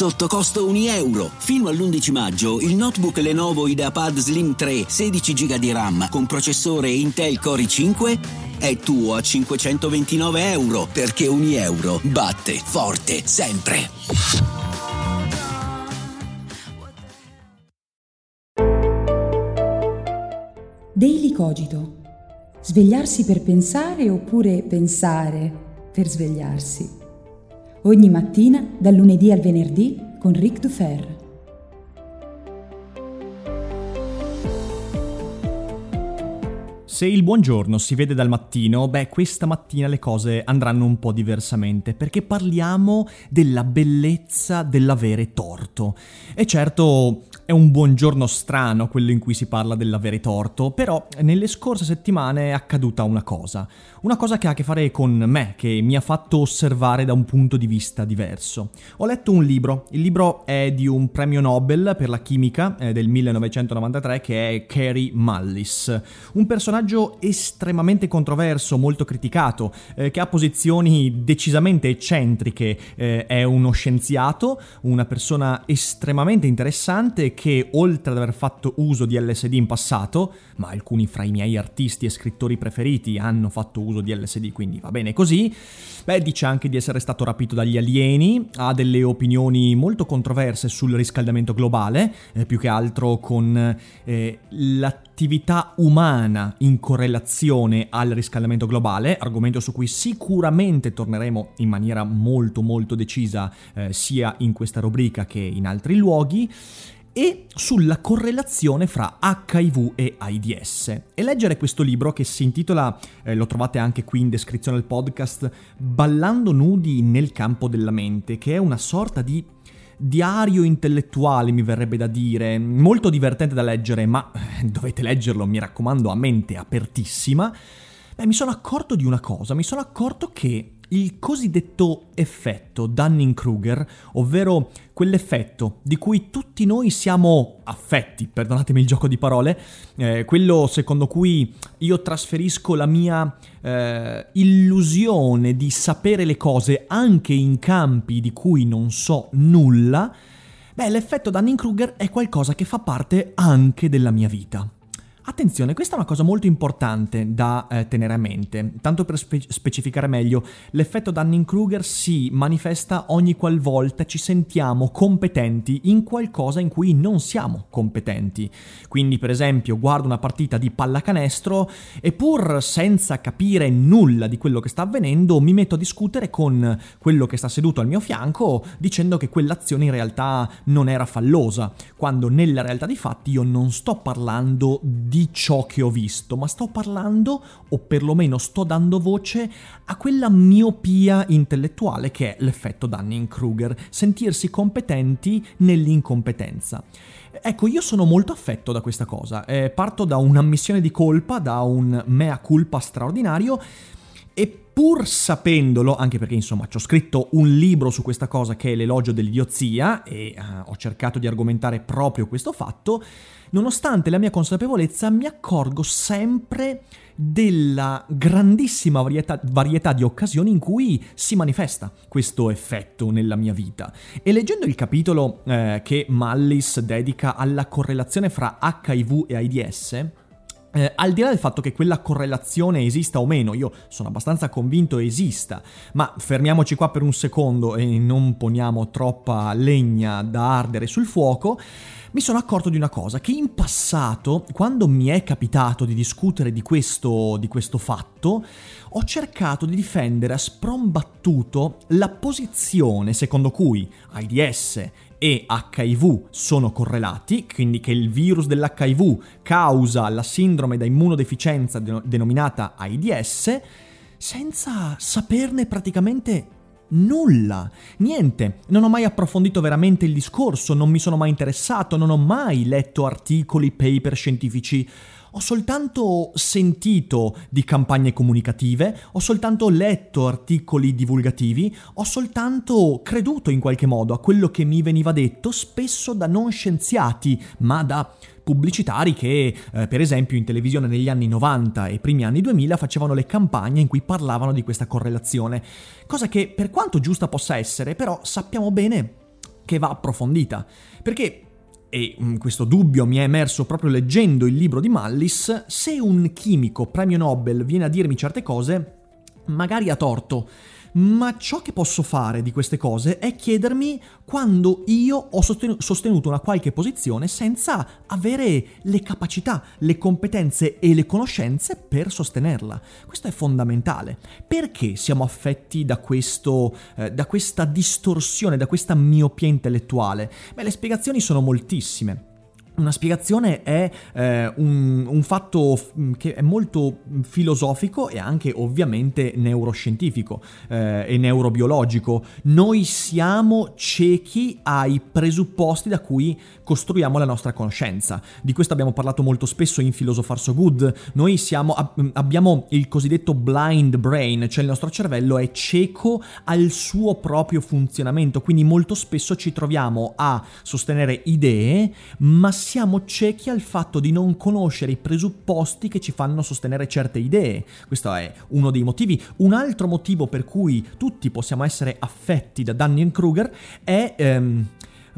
sotto costo 1 euro. Fino all'11 maggio il notebook Lenovo IdeaPad Slim 3 16 GB di RAM con processore Intel Core i5 è tuo a 529 euro perché 1 euro batte forte sempre. Daily Cogito. Svegliarsi per pensare oppure pensare per svegliarsi. Ogni mattina, dal lunedì al venerdì, con Ric Dufer. Se il buongiorno si vede dal mattino, beh, questa mattina le cose andranno un po' diversamente, perché parliamo della bellezza dell'avere torto. E certo, è un buongiorno strano quello in cui si parla dell'avere torto, però nelle scorse settimane è accaduta una cosa. Una cosa che ha a che fare con me, che mi ha fatto osservare da un punto di vista diverso. Ho letto un libro, il libro è di un premio Nobel per la chimica eh, del 1993 che è Carey Mullis, un personaggio estremamente controverso, molto criticato, eh, che ha posizioni decisamente eccentriche, eh, è uno scienziato, una persona estremamente interessante che oltre ad aver fatto uso di LSD in passato, ma alcuni fra i miei artisti e scrittori preferiti hanno fatto uso di LSD, quindi va bene così. Beh, dice anche di essere stato rapito dagli alieni, ha delle opinioni molto controverse sul riscaldamento globale, eh, più che altro con eh, l'attività umana in correlazione al riscaldamento globale, argomento su cui sicuramente torneremo in maniera molto molto decisa eh, sia in questa rubrica che in altri luoghi e sulla correlazione fra HIV e AIDS. E leggere questo libro che si intitola, eh, lo trovate anche qui in descrizione del podcast, Ballando nudi nel campo della mente, che è una sorta di diario intellettuale, mi verrebbe da dire, molto divertente da leggere, ma eh, dovete leggerlo, mi raccomando, a mente apertissima. Beh, mi sono accorto di una cosa, mi sono accorto che il cosiddetto effetto Dunning-Kruger, ovvero quell'effetto di cui tutti noi siamo affetti, perdonatemi il gioco di parole, eh, quello secondo cui io trasferisco la mia eh, illusione di sapere le cose anche in campi di cui non so nulla, beh, l'effetto Dunning-Kruger è qualcosa che fa parte anche della mia vita. Attenzione, questa è una cosa molto importante da eh, tenere a mente. Tanto per spe- specificare meglio, l'effetto Dunning-Kruger si manifesta ogni qualvolta ci sentiamo competenti in qualcosa in cui non siamo competenti. Quindi, per esempio, guardo una partita di pallacanestro e pur senza capire nulla di quello che sta avvenendo, mi metto a discutere con quello che sta seduto al mio fianco dicendo che quell'azione in realtà non era fallosa, quando nella realtà dei fatti io non sto parlando di di ciò che ho visto, ma sto parlando, o perlomeno sto dando voce, a quella miopia intellettuale che è l'effetto Dunning-Kruger, sentirsi competenti nell'incompetenza. Ecco, io sono molto affetto da questa cosa, eh, parto da un'ammissione di colpa, da un mea culpa straordinario, pur sapendolo, anche perché insomma ci ho scritto un libro su questa cosa che è l'elogio dell'idiozia e uh, ho cercato di argomentare proprio questo fatto, nonostante la mia consapevolezza mi accorgo sempre della grandissima varietà, varietà, di occasioni in cui si manifesta questo effetto nella mia vita. E leggendo il capitolo eh, che Mallis dedica alla correlazione fra HIV e AIDS, eh, al di là del fatto che quella correlazione esista o meno, io sono abbastanza convinto esista, ma fermiamoci qua per un secondo e non poniamo troppa legna da ardere sul fuoco, mi sono accorto di una cosa, che in passato, quando mi è capitato di discutere di questo, di questo fatto, ho cercato di difendere a sprombattuto la posizione secondo cui AIDS e HIV sono correlati, quindi che il virus dell'HIV causa la sindrome da immunodeficienza denominata AIDS, senza saperne praticamente nulla, niente. Non ho mai approfondito veramente il discorso, non mi sono mai interessato, non ho mai letto articoli, paper scientifici. Ho soltanto sentito di campagne comunicative, ho soltanto letto articoli divulgativi, ho soltanto creduto in qualche modo a quello che mi veniva detto, spesso da non scienziati, ma da pubblicitari che, eh, per esempio, in televisione negli anni 90 e primi anni 2000 facevano le campagne in cui parlavano di questa correlazione. Cosa che, per quanto giusta possa essere, però sappiamo bene che va approfondita. Perché e mm, questo dubbio mi è emerso proprio leggendo il libro di Mallis, se un chimico premio Nobel viene a dirmi certe cose, magari ha torto, ma ciò che posso fare di queste cose è chiedermi quando io ho sostenuto una qualche posizione senza avere le capacità, le competenze e le conoscenze per sostenerla. Questo è fondamentale. Perché siamo affetti da, questo, eh, da questa distorsione, da questa miopia intellettuale? Beh, le spiegazioni sono moltissime. Una spiegazione è eh, un, un, fatto mm, che è molto filosofico e anche ovviamente neuroscientifico eh, e neurobiologico. Noi siamo ciechi ai presupposti da cui costruiamo la nostra conoscenza. Di questo abbiamo parlato molto spesso in Philosopher So Good. Noi siamo, abbiamo il cosiddetto blind brain, cioè il nostro cervello è cieco al suo proprio funzionamento, quindi molto spesso ci troviamo a sostenere idee, ma siamo ciechi al fatto di non conoscere i presupposti che ci fanno sostenere certe idee. Questo è uno dei motivi. Un altro motivo per cui tutti possiamo essere affetti da Dunning-Kruger è... Ehm,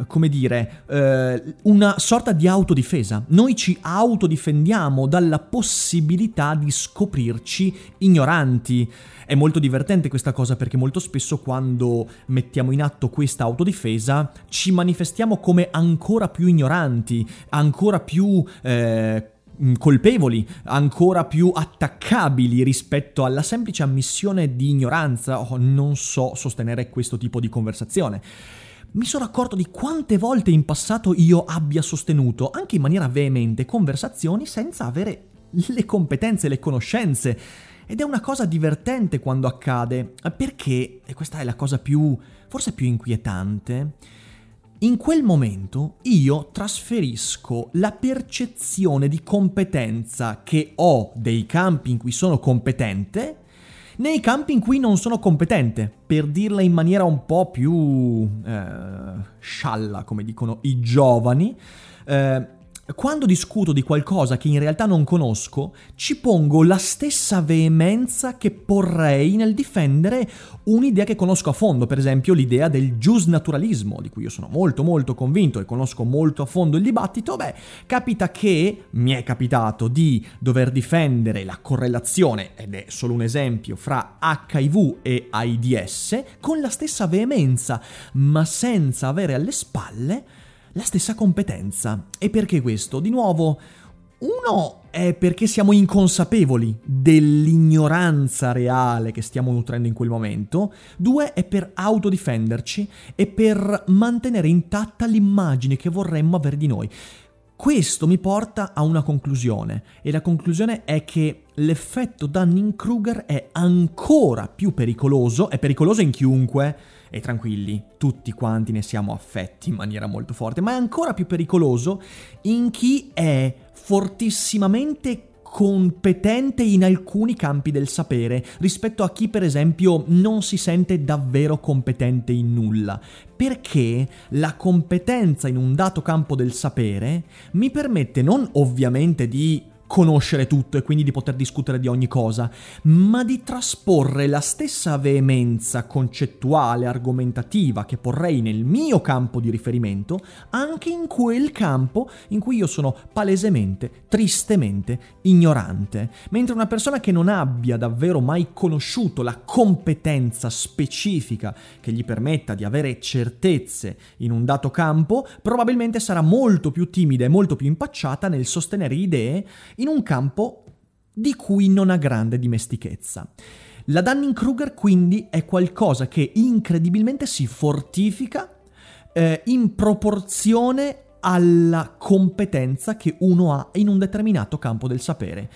come dire, eh, una sorta di autodifesa. Noi ci autodifendiamo dalla possibilità di scoprirci ignoranti. È molto divertente questa cosa perché molto spesso quando mettiamo in atto questa autodifesa ci manifestiamo come ancora più ignoranti, ancora più... Eh, colpevoli, ancora più attaccabili rispetto alla semplice ammissione di ignoranza o oh, non so sostenere questo tipo di conversazione mi sono accorto di quante volte in passato io abbia sostenuto, anche in maniera veemente, conversazioni senza avere le competenze, le conoscenze. Ed è una cosa divertente quando accade, perché, e questa è la cosa più, forse più inquietante, in quel momento io trasferisco la percezione di competenza che ho dei campi in cui sono competente nei campi in cui non sono competente, per dirla in maniera un po' più eh, scialla, come dicono i giovani. Eh, quando discuto di qualcosa che in realtà non conosco, ci pongo la stessa veemenza che porrei nel difendere un'idea che conosco a fondo, per esempio l'idea del giusnaturalismo, di cui io sono molto molto convinto e conosco molto a fondo il dibattito, beh, capita che mi è capitato di dover difendere la correlazione, ed è solo un esempio, fra HIV e AIDS, con la stessa veemenza, ma senza avere alle spalle la stessa competenza. E perché questo? Di nuovo, uno è perché siamo inconsapevoli dell'ignoranza reale che stiamo nutrendo in quel momento, due è per autodifenderci e per mantenere intatta l'immagine che vorremmo avere di noi. Questo mi porta a una conclusione e la conclusione è che l'effetto Dunning-Kruger è ancora più pericoloso, è pericoloso in chiunque, e tranquilli, tutti quanti ne siamo affetti in maniera molto forte, ma è ancora più pericoloso in chi è fortissimamente competente in alcuni campi del sapere rispetto a chi per esempio non si sente davvero competente in nulla, perché la competenza in un dato campo del sapere mi permette non ovviamente di conoscere tutto e quindi di poter discutere di ogni cosa, ma di trasporre la stessa veemenza concettuale, argomentativa che porrei nel mio campo di riferimento anche in quel campo in cui io sono palesemente, tristemente ignorante. Mentre una persona che non abbia davvero mai conosciuto la competenza specifica che gli permetta di avere certezze in un dato campo, probabilmente sarà molto più timida e molto più impacciata nel sostenere idee in un campo di cui non ha grande dimestichezza. La Dunning-Kruger quindi è qualcosa che incredibilmente si fortifica eh, in proporzione alla competenza che uno ha in un determinato campo del sapere.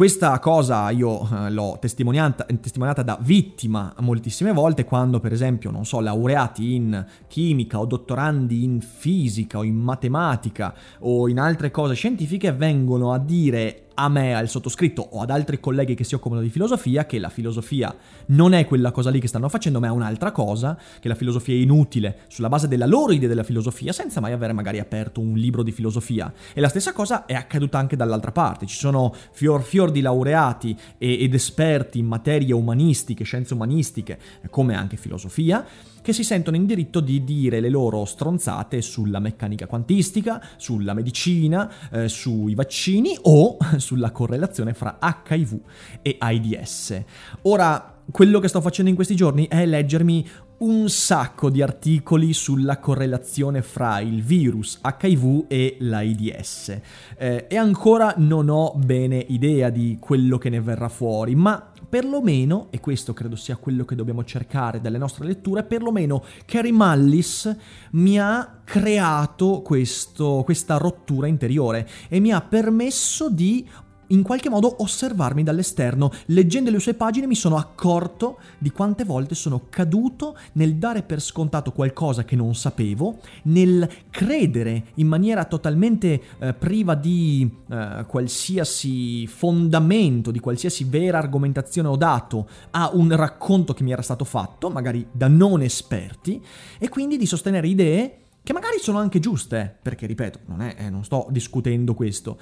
Questa cosa io eh, l'ho testimoniata, testimoniata, da vittima moltissime volte quando per esempio, non so, laureati in chimica o dottorandi in fisica o in matematica o in altre cose scientifiche vengono a dire a me, al sottoscritto o ad altri colleghi che si occupano di filosofia che la filosofia non è quella cosa lì che stanno facendo, ma è un'altra cosa, che la filosofia è inutile sulla base della loro idea della filosofia, senza mai avere magari aperto un libro di filosofia. E la stessa cosa è accaduta anche dall'altra parte. Ci sono fior fior di laureati ed esperti in materie umanistiche, scienze umanistiche, come anche filosofia, che si sentono in diritto di dire le loro stronzate sulla meccanica quantistica, sulla medicina, eh, sui vaccini o sulla correlazione fra HIV e AIDS. Ora, quello che sto facendo in questi giorni è leggermi un sacco di articoli sulla correlazione fra il virus HIV e l'AIDS eh, e ancora non ho bene idea di quello che ne verrà fuori, ma perlomeno, e questo credo sia quello che dobbiamo cercare dalle nostre letture, perlomeno Carrie Mullis mi ha creato questo, questa rottura interiore e mi ha permesso di in qualche modo osservarmi dall'esterno. Leggendo le sue pagine mi sono accorto di quante volte sono caduto nel dare per scontato qualcosa che non sapevo, nel credere in maniera totalmente eh, priva di eh, qualsiasi fondamento, di qualsiasi vera argomentazione ho dato a un racconto che mi era stato fatto, magari da non esperti, e quindi di sostenere idee che magari sono anche giuste, perché ripeto, non, è, eh, non sto discutendo questo,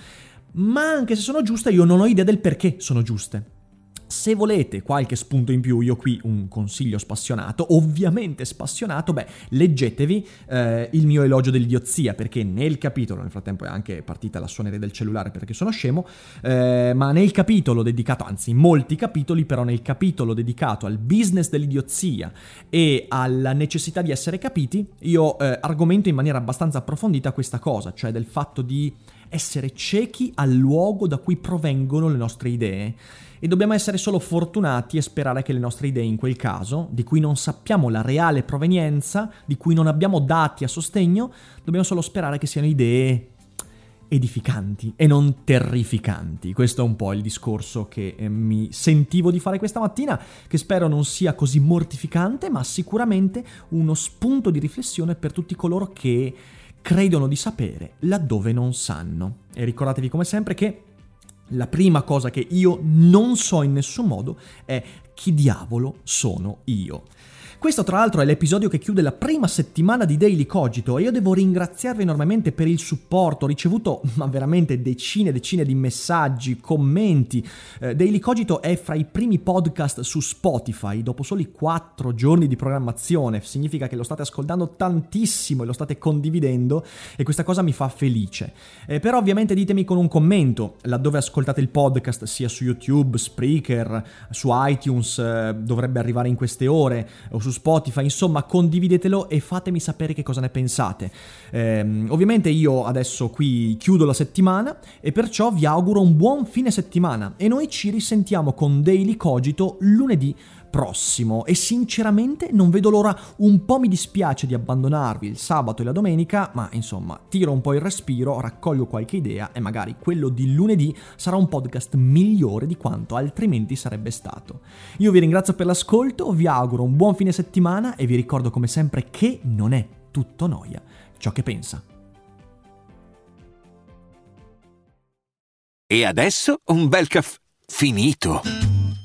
ma anche se sono giuste io non ho idea del perché sono giuste. Se volete qualche spunto in più, io qui un consiglio spassionato, ovviamente spassionato, beh, leggetevi eh, il mio elogio dell'idiozia, perché nel capitolo, nel frattempo è anche partita la suoneria del cellulare perché sono scemo, eh, ma nel capitolo dedicato, anzi in molti capitoli, però nel capitolo dedicato al business dell'idiozia e alla necessità di essere capiti, io eh, argomento in maniera abbastanza approfondita questa cosa, cioè del fatto di essere ciechi al luogo da cui provengono le nostre idee e dobbiamo essere solo fortunati e sperare che le nostre idee in quel caso, di cui non sappiamo la reale provenienza, di cui non abbiamo dati a sostegno, dobbiamo solo sperare che siano idee edificanti e non terrificanti. Questo è un po' il discorso che eh, mi sentivo di fare questa mattina, che spero non sia così mortificante, ma sicuramente uno spunto di riflessione per tutti coloro che credono di sapere laddove non sanno. E ricordatevi come sempre che la prima cosa che io non so in nessun modo è chi diavolo sono io. Questo tra l'altro è l'episodio che chiude la prima settimana di Daily Cogito e io devo ringraziarvi enormemente per il supporto, ho ricevuto ma veramente decine e decine di messaggi, commenti. Eh, Daily Cogito è fra i primi podcast su Spotify dopo soli 4 giorni di programmazione, significa che lo state ascoltando tantissimo e lo state condividendo e questa cosa mi fa felice. Eh, però ovviamente ditemi con un commento laddove ascoltate il podcast sia su YouTube, Spreaker, su iTunes, eh, dovrebbe arrivare in queste ore o su su Spotify, insomma condividetelo e fatemi sapere che cosa ne pensate. Eh, ovviamente io adesso qui chiudo la settimana e perciò vi auguro un buon fine settimana e noi ci risentiamo con Daily Cogito lunedì prossimo e sinceramente non vedo l'ora, un po' mi dispiace di abbandonarvi il sabato e la domenica, ma insomma tiro un po' il respiro, raccolgo qualche idea e magari quello di lunedì sarà un podcast migliore di quanto altrimenti sarebbe stato. Io vi ringrazio per l'ascolto, vi auguro un buon fine settimana e vi ricordo come sempre che non è tutto noia ciò che pensa. E adesso un bel caffè finito.